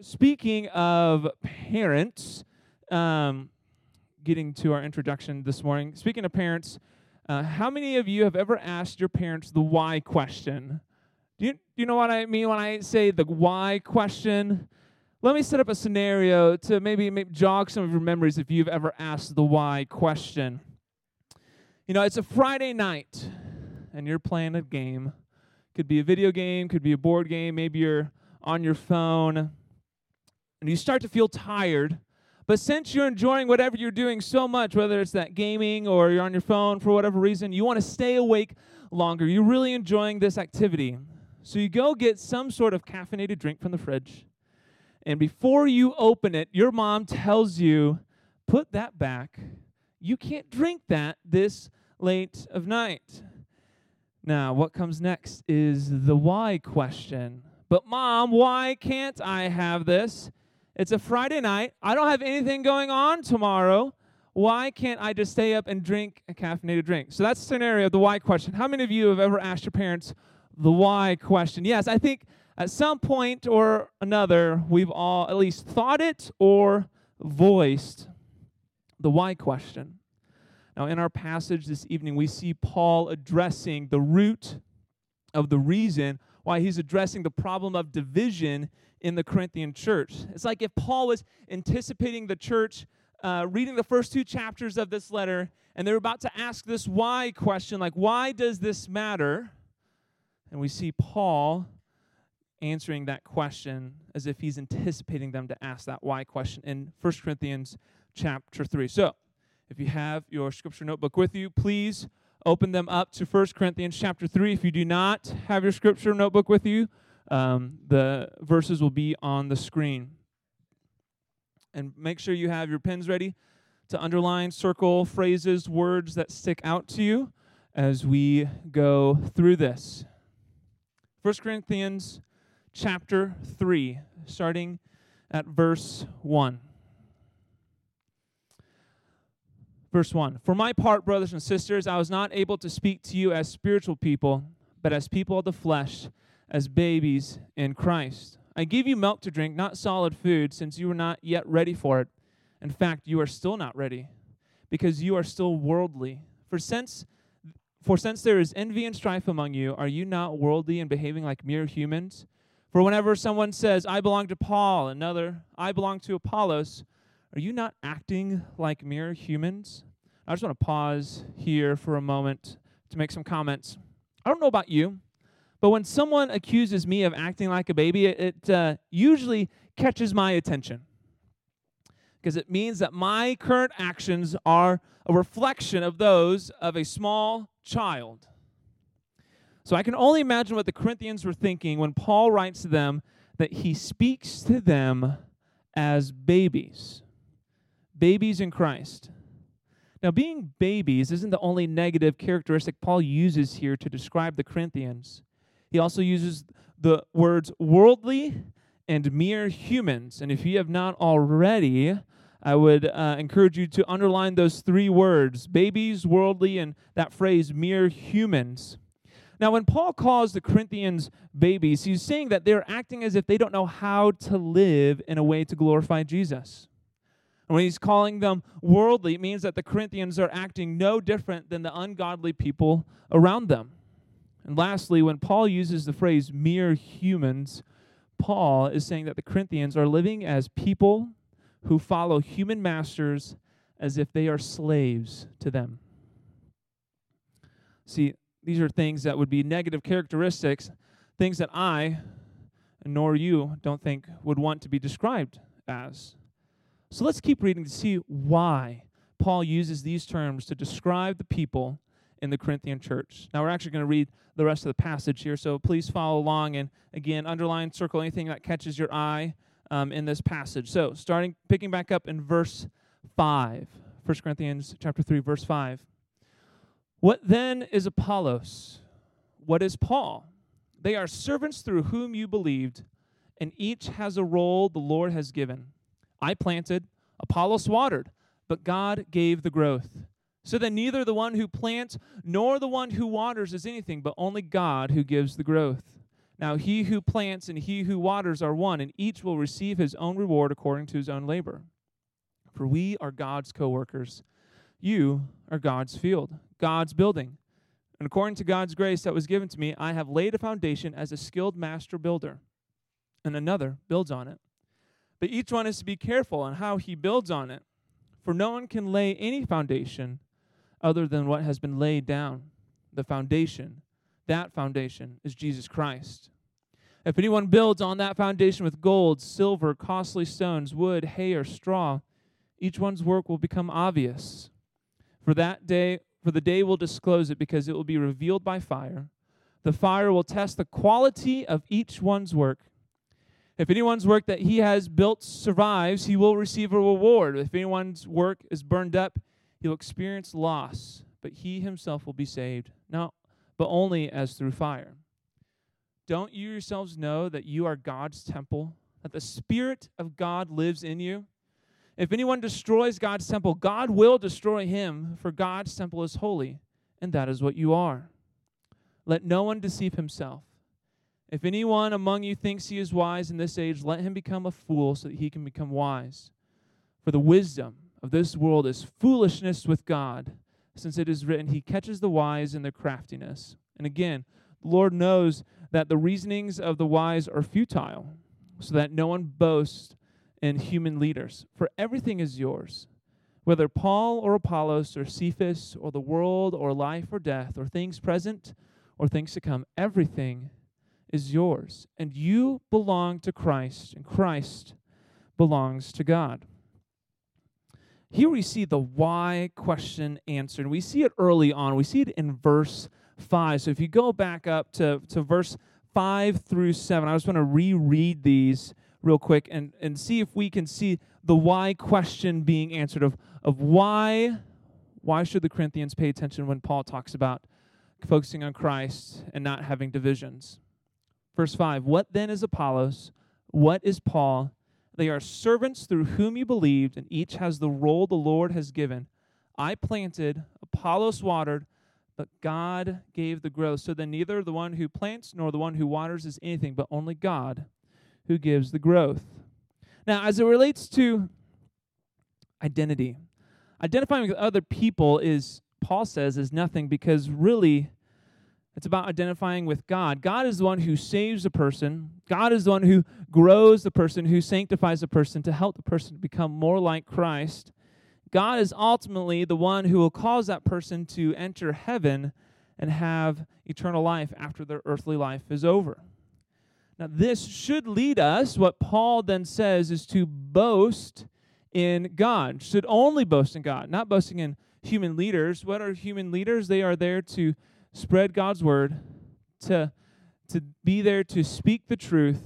speaking of parents, um, getting to our introduction this morning, speaking of parents, uh, how many of you have ever asked your parents the why question? Do you, do you know what I mean when I say the why question? Let me set up a scenario to maybe, maybe jog some of your memories if you've ever asked the why question. You know, it's a Friday night and you're playing a game. Could be a video game, could be a board game, maybe you're on your phone, and you start to feel tired. But since you're enjoying whatever you're doing so much, whether it's that gaming or you're on your phone for whatever reason, you want to stay awake longer. You're really enjoying this activity. So you go get some sort of caffeinated drink from the fridge. And before you open it, your mom tells you, put that back. You can't drink that this late of night. Now, what comes next is the why question. But, mom, why can't I have this? It's a Friday night. I don't have anything going on tomorrow. Why can't I just stay up and drink a caffeinated drink? So that's the scenario of the why question. How many of you have ever asked your parents the why question? Yes, I think at some point or another, we've all at least thought it or voiced the why question. Now, in our passage this evening, we see Paul addressing the root of the reason why he's addressing the problem of division in the Corinthian church. It's like if Paul was anticipating the church uh, reading the first two chapters of this letter, and they're about to ask this why question, like, why does this matter? And we see Paul answering that question as if he's anticipating them to ask that why question in 1 Corinthians chapter 3. So, if you have your scripture notebook with you, please open them up to 1 Corinthians chapter 3. If you do not have your scripture notebook with you, um, the verses will be on the screen. And make sure you have your pens ready to underline, circle phrases, words that stick out to you as we go through this. 1 Corinthians chapter 3, starting at verse 1. Verse 1 For my part, brothers and sisters, I was not able to speak to you as spiritual people, but as people of the flesh, as babies in Christ. I give you milk to drink, not solid food, since you are not yet ready for it. In fact, you are still not ready, because you are still worldly. For since for since there is envy and strife among you, are you not worldly and behaving like mere humans? For whenever someone says, I belong to Paul, another, I belong to Apollos, are you not acting like mere humans? I just want to pause here for a moment to make some comments. I don't know about you, but when someone accuses me of acting like a baby, it, it uh, usually catches my attention because it means that my current actions are a reflection of those of a small child. So I can only imagine what the Corinthians were thinking when Paul writes to them that he speaks to them as babies babies in Christ. Now, being babies isn't the only negative characteristic Paul uses here to describe the Corinthians. He also uses the words worldly and mere humans. And if you have not already, I would uh, encourage you to underline those three words babies, worldly, and that phrase mere humans. Now, when Paul calls the Corinthians babies, he's saying that they're acting as if they don't know how to live in a way to glorify Jesus. And when he's calling them worldly, it means that the Corinthians are acting no different than the ungodly people around them. And lastly, when Paul uses the phrase mere humans, Paul is saying that the Corinthians are living as people who follow human masters as if they are slaves to them. See, these are things that would be negative characteristics, things that I, nor you, don't think would want to be described as. So let's keep reading to see why Paul uses these terms to describe the people in the Corinthian church. Now, we're actually going to read the rest of the passage here, so please follow along and again, underline, circle anything that catches your eye um, in this passage. So, starting, picking back up in verse 5, 1 Corinthians chapter 3, verse 5. What then is Apollos? What is Paul? They are servants through whom you believed, and each has a role the Lord has given. I planted, Apollos watered, but God gave the growth. So that neither the one who plants nor the one who waters is anything, but only God who gives the growth. Now he who plants and he who waters are one, and each will receive his own reward according to his own labor. For we are God's co workers. You are God's field, God's building. And according to God's grace that was given to me, I have laid a foundation as a skilled master builder, and another builds on it. But each one is to be careful on how he builds on it. For no one can lay any foundation other than what has been laid down the foundation that foundation is Jesus Christ. If anyone builds on that foundation with gold, silver, costly stones, wood, hay, or straw, each one's work will become obvious. For that day, for the day will disclose it because it will be revealed by fire. The fire will test the quality of each one's work. If anyone's work that he has built survives, he will receive a reward. If anyone's work is burned up, he will experience loss, but he himself will be saved. Now, but only as through fire. Don't you yourselves know that you are God's temple, that the Spirit of God lives in you? If anyone destroys God's temple, God will destroy him, for God's temple is holy, and that is what you are. Let no one deceive himself. If anyone among you thinks he is wise in this age, let him become a fool so that he can become wise. For the wisdom of this world is foolishness with God since it is written, He catches the wise in their craftiness. And again, the Lord knows that the reasonings of the wise are futile, so that no one boasts in human leaders. For everything is yours, whether Paul or Apollos or Cephas or the world or life or death or things present or things to come, everything is yours. And you belong to Christ, and Christ belongs to God. Here we see the why question answered. We see it early on. We see it in verse 5. So if you go back up to, to verse 5 through 7, I just want to reread these real quick and, and see if we can see the why question being answered of, of why why should the Corinthians pay attention when Paul talks about focusing on Christ and not having divisions. Verse 5 What then is Apollos? What is Paul? They are servants through whom you believed, and each has the role the Lord has given. I planted, Apollos watered, but God gave the growth. So then neither the one who plants nor the one who waters is anything, but only God who gives the growth. Now, as it relates to identity, identifying with other people is, Paul says, is nothing because really it's about identifying with God. God is the one who saves a person. God is the one who grows the person, who sanctifies the person to help the person become more like Christ. God is ultimately the one who will cause that person to enter heaven and have eternal life after their earthly life is over. Now, this should lead us, what Paul then says, is to boast in God. Should only boast in God, not boasting in human leaders. What are human leaders? They are there to spread God's word, to, to be there to speak the truth,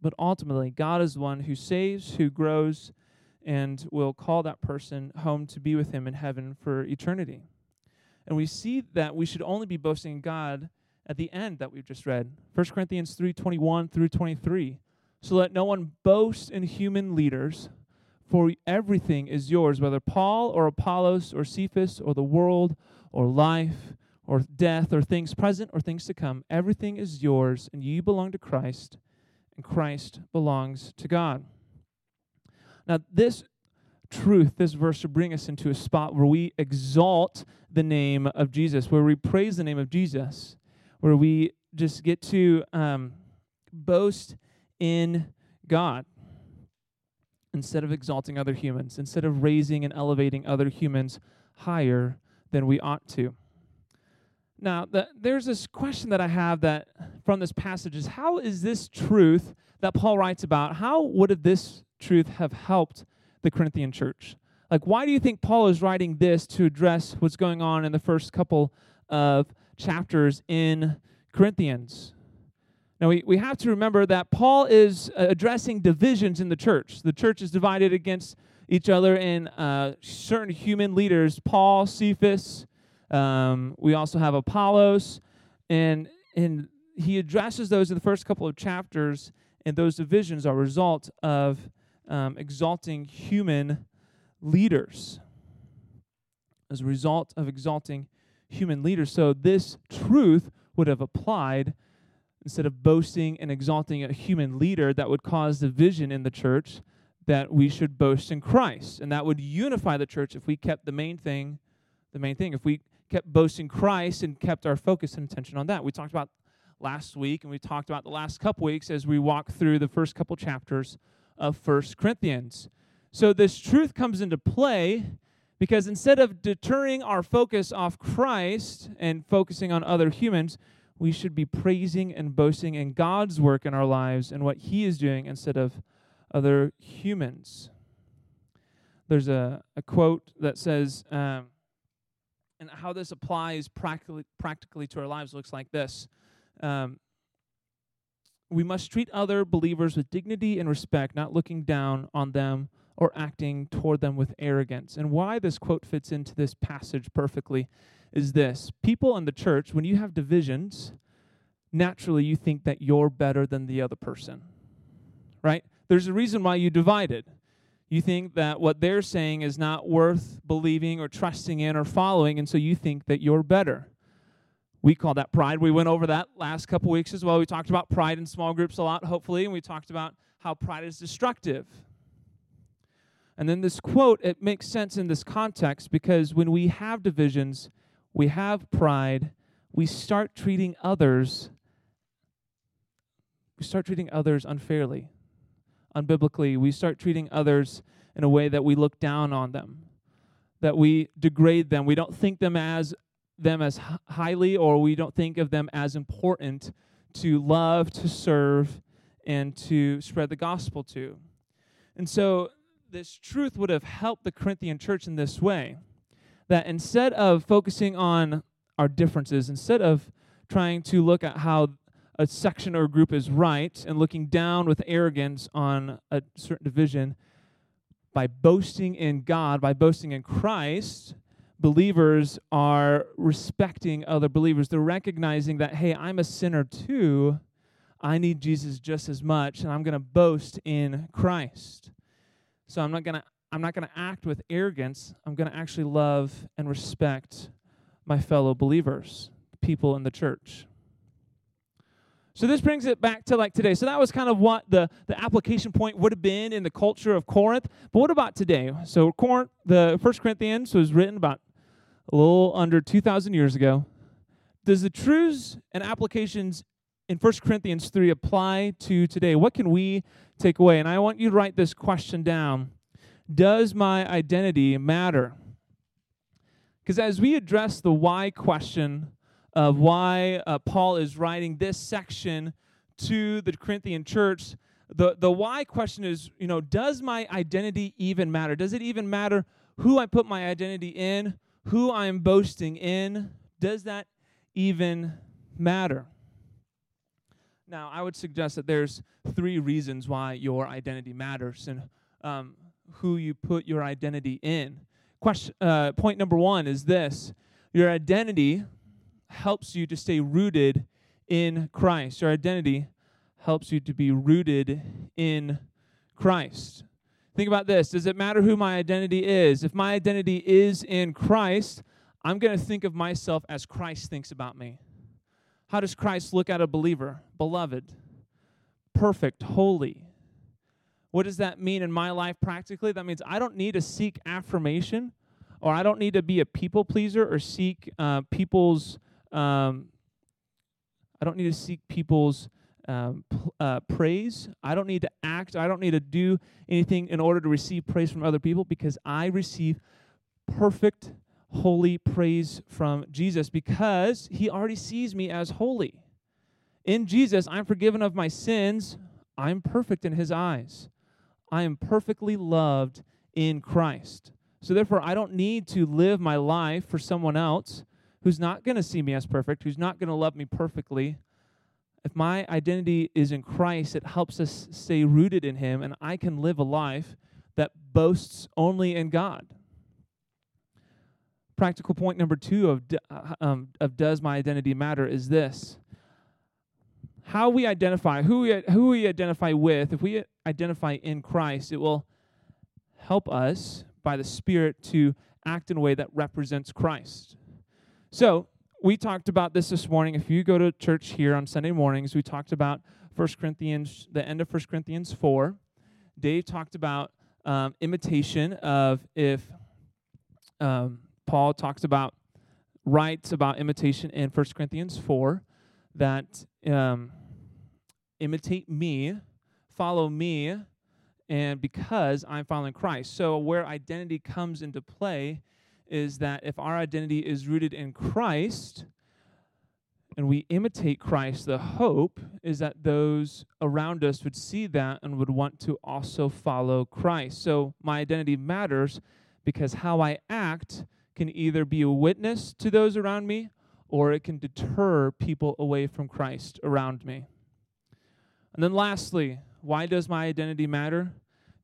but ultimately, God is the one who saves, who grows, and will call that person home to be with Him in heaven for eternity. And we see that we should only be boasting in God at the end that we've just read 1 Corinthians 3 21 through 23. So let no one boast in human leaders, for everything is yours, whether Paul or Apollos or Cephas or the world or life or death or things present or things to come. Everything is yours, and you belong to Christ, and Christ belongs to God. Now, this truth, this verse should bring us into a spot where we exalt the name of Jesus, where we praise the name of Jesus, where we just get to um, boast in God instead of exalting other humans, instead of raising and elevating other humans higher than we ought to. Now, the, there's this question that I have that from this passage is how is this truth that Paul writes about, how would this truth have helped the Corinthian church? Like, why do you think Paul is writing this to address what's going on in the first couple of chapters in Corinthians? Now, we, we have to remember that Paul is uh, addressing divisions in the church. The church is divided against each other in uh, certain human leaders Paul, Cephas, um, we also have Apollos, and and he addresses those in the first couple of chapters, and those divisions are a result of um, exalting human leaders. As a result of exalting human leaders, so this truth would have applied instead of boasting and exalting a human leader that would cause division in the church, that we should boast in Christ. And that would unify the church if we kept the main thing, the main thing. If we kept boasting Christ and kept our focus and attention on that. We talked about last week and we talked about the last couple weeks as we walk through the first couple chapters of First Corinthians. So this truth comes into play because instead of deterring our focus off Christ and focusing on other humans, we should be praising and boasting in God's work in our lives and what He is doing instead of other humans. There's a, a quote that says, um, and how this applies practically, practically to our lives looks like this. Um, we must treat other believers with dignity and respect, not looking down on them or acting toward them with arrogance. And why this quote fits into this passage perfectly is this people in the church, when you have divisions, naturally you think that you're better than the other person, right? There's a reason why you divided. You think that what they're saying is not worth believing or trusting in or following, and so you think that you're better. We call that pride. We went over that last couple weeks as well. We talked about pride in small groups a lot, hopefully, and we talked about how pride is destructive. And then this quote, it makes sense in this context because when we have divisions, we have pride, we start treating others we start treating others unfairly, unbiblically. We start treating others in a way that we look down on them, that we degrade them. We don't think them as them as highly or we don't think of them as important to love, to serve, and to spread the gospel to. And so this truth would have helped the Corinthian church in this way that instead of focusing on our differences, instead of trying to look at how a section or a group is right and looking down with arrogance on a certain division, by boasting in God, by boasting in Christ, believers are respecting other believers. They're recognizing that, hey, I'm a sinner too. I need Jesus just as much, and I'm going to boast in Christ. So I'm not going to I'm not going to act with arrogance. I'm going to actually love and respect my fellow believers, people in the church. So this brings it back to like today. So that was kind of what the, the application point would have been in the culture of Corinth. But what about today? So Corinth, the First Corinthians was written about a little under 2,000 years ago. Does the truths and applications in First Corinthians 3 apply to today? What can we take away? And I want you to write this question down. Does my identity matter? Because as we address the why question of why uh, Paul is writing this section to the Corinthian church, the, the why question is, you know, does my identity even matter? Does it even matter who I put my identity in, who I'm boasting in? Does that even matter? Now, I would suggest that there's three reasons why your identity matters and um, who you put your identity in. Question, uh, point number one is this your identity helps you to stay rooted in Christ. Your identity helps you to be rooted in Christ. Think about this Does it matter who my identity is? If my identity is in Christ, I'm going to think of myself as Christ thinks about me. How does Christ look at a believer? Beloved, perfect, holy, what does that mean in my life practically? That means I don't need to seek affirmation or I don't need to be a people pleaser or seek uh, people's, um, I don't need to seek people's um, uh, praise. I don't need to act. I don't need to do anything in order to receive praise from other people because I receive perfect, holy praise from Jesus because he already sees me as holy. In Jesus, I'm forgiven of my sins. I'm perfect in his eyes. I am perfectly loved in Christ. So therefore, I don't need to live my life for someone else who's not going to see me as perfect, who's not going to love me perfectly. If my identity is in Christ, it helps us stay rooted in Him, and I can live a life that boasts only in God. Practical point number two of, uh, um, of does my identity matter is this how we identify, who we, who we identify with, if we identify in Christ, it will help us by the Spirit to act in a way that represents Christ. So, we talked about this this morning. If you go to church here on Sunday mornings, we talked about 1 Corinthians, the end of 1 Corinthians 4. Dave talked about um, imitation of if um, Paul talks about writes about imitation in 1 Corinthians 4 that um, imitate me, follow me, and because I'm following Christ. So, where identity comes into play is that if our identity is rooted in Christ and we imitate Christ, the hope is that those around us would see that and would want to also follow Christ. So, my identity matters because how I act can either be a witness to those around me or it can deter people away from Christ around me. And then, lastly, why does my identity matter?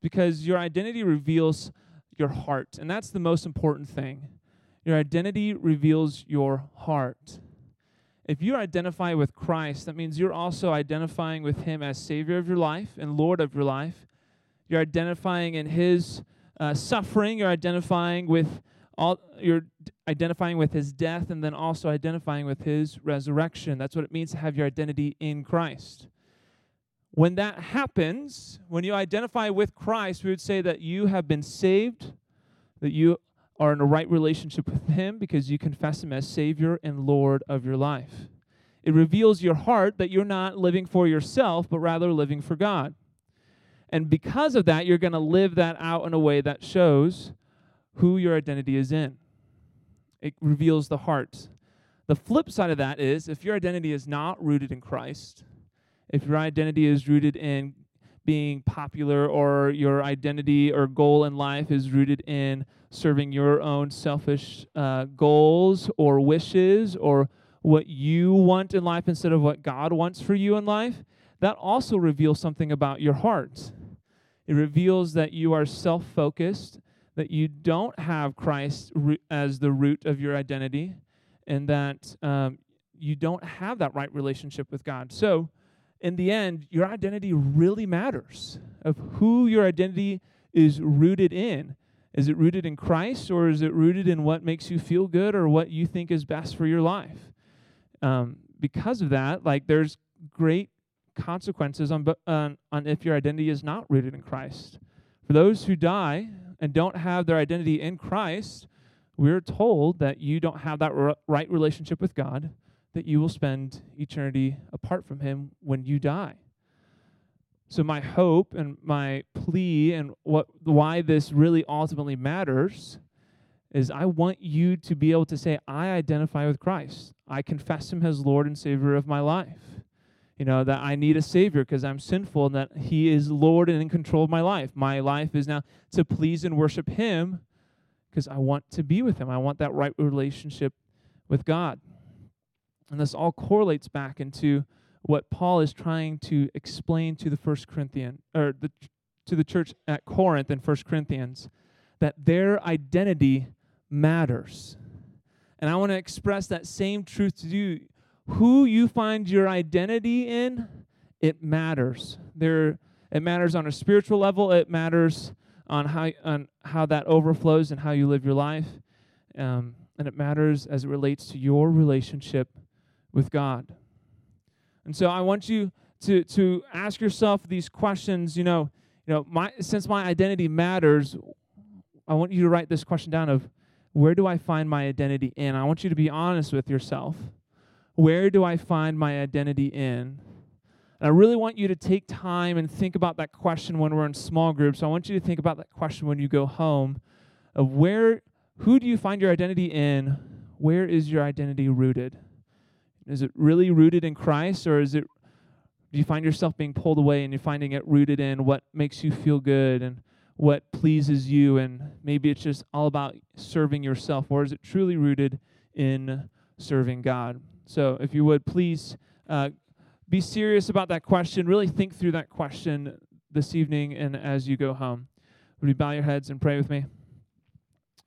Because your identity reveals your heart, and that's the most important thing. Your identity reveals your heart. If you identify with Christ, that means you're also identifying with Him as Savior of your life and Lord of your life. You're identifying in His uh, suffering. You're identifying with all. You're identifying with His death, and then also identifying with His resurrection. That's what it means to have your identity in Christ. When that happens, when you identify with Christ, we would say that you have been saved, that you are in a right relationship with Him because you confess Him as Savior and Lord of your life. It reveals your heart that you're not living for yourself, but rather living for God. And because of that, you're going to live that out in a way that shows who your identity is in. It reveals the heart. The flip side of that is if your identity is not rooted in Christ, if your identity is rooted in being popular or your identity or goal in life is rooted in serving your own selfish uh, goals or wishes or what you want in life instead of what God wants for you in life, that also reveals something about your heart. It reveals that you are self focused, that you don't have Christ as the root of your identity, and that um, you don't have that right relationship with God. So, in the end, your identity really matters of who your identity is rooted in. Is it rooted in Christ or is it rooted in what makes you feel good or what you think is best for your life? Um, because of that, like there's great consequences on, on, on if your identity is not rooted in Christ. For those who die and don't have their identity in Christ, we're told that you don't have that right relationship with God that you will spend eternity apart from Him when you die. So my hope and my plea and what why this really ultimately matters is I want you to be able to say I identify with Christ. I confess him as Lord and Savior of my life. You know that I need a savior because I'm sinful and that he is Lord and in control of my life. My life is now to please and worship him because I want to be with him. I want that right relationship with God. And this all correlates back into what Paul is trying to explain to the First Corinthian or the, to the church at Corinth in First Corinthians that their identity matters. And I want to express that same truth to you. Who you find your identity in, it matters. There, it matters on a spiritual level. It matters on how on how that overflows and how you live your life, um, and it matters as it relates to your relationship with God. And so I want you to to ask yourself these questions, you know, you know, my since my identity matters, I want you to write this question down of where do I find my identity in? I want you to be honest with yourself. Where do I find my identity in? And I really want you to take time and think about that question when we're in small groups. I want you to think about that question when you go home of where who do you find your identity in? Where is your identity rooted? Is it really rooted in Christ, or is it do you find yourself being pulled away and you're finding it rooted in what makes you feel good and what pleases you, and maybe it's just all about serving yourself, or is it truly rooted in serving God? So, if you would please uh, be serious about that question. Really think through that question this evening and as you go home. Would you bow your heads and pray with me?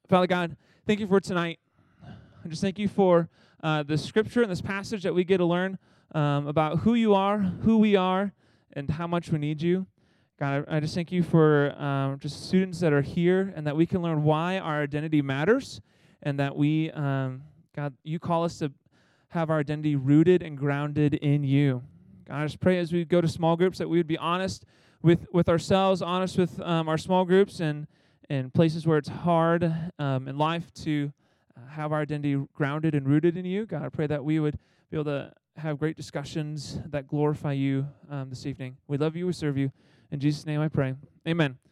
Father God, thank you for tonight. I just thank you for uh, the scripture and this passage that we get to learn um, about who you are, who we are, and how much we need you. God, I, just thank you for um, just students that are here and that we can learn why our identity matters and that we, um, God, you call us to have our identity rooted and grounded in you. God, I just pray as we go to small groups that we would be honest with, with ourselves, honest with um, our small groups and, and places where it's hard um, in life to uh, have our identity grounded and rooted in you. God, I pray that we would be able to have great discussions that glorify you um, this evening. We love you, we serve you. In Jesus' name I pray. Amen.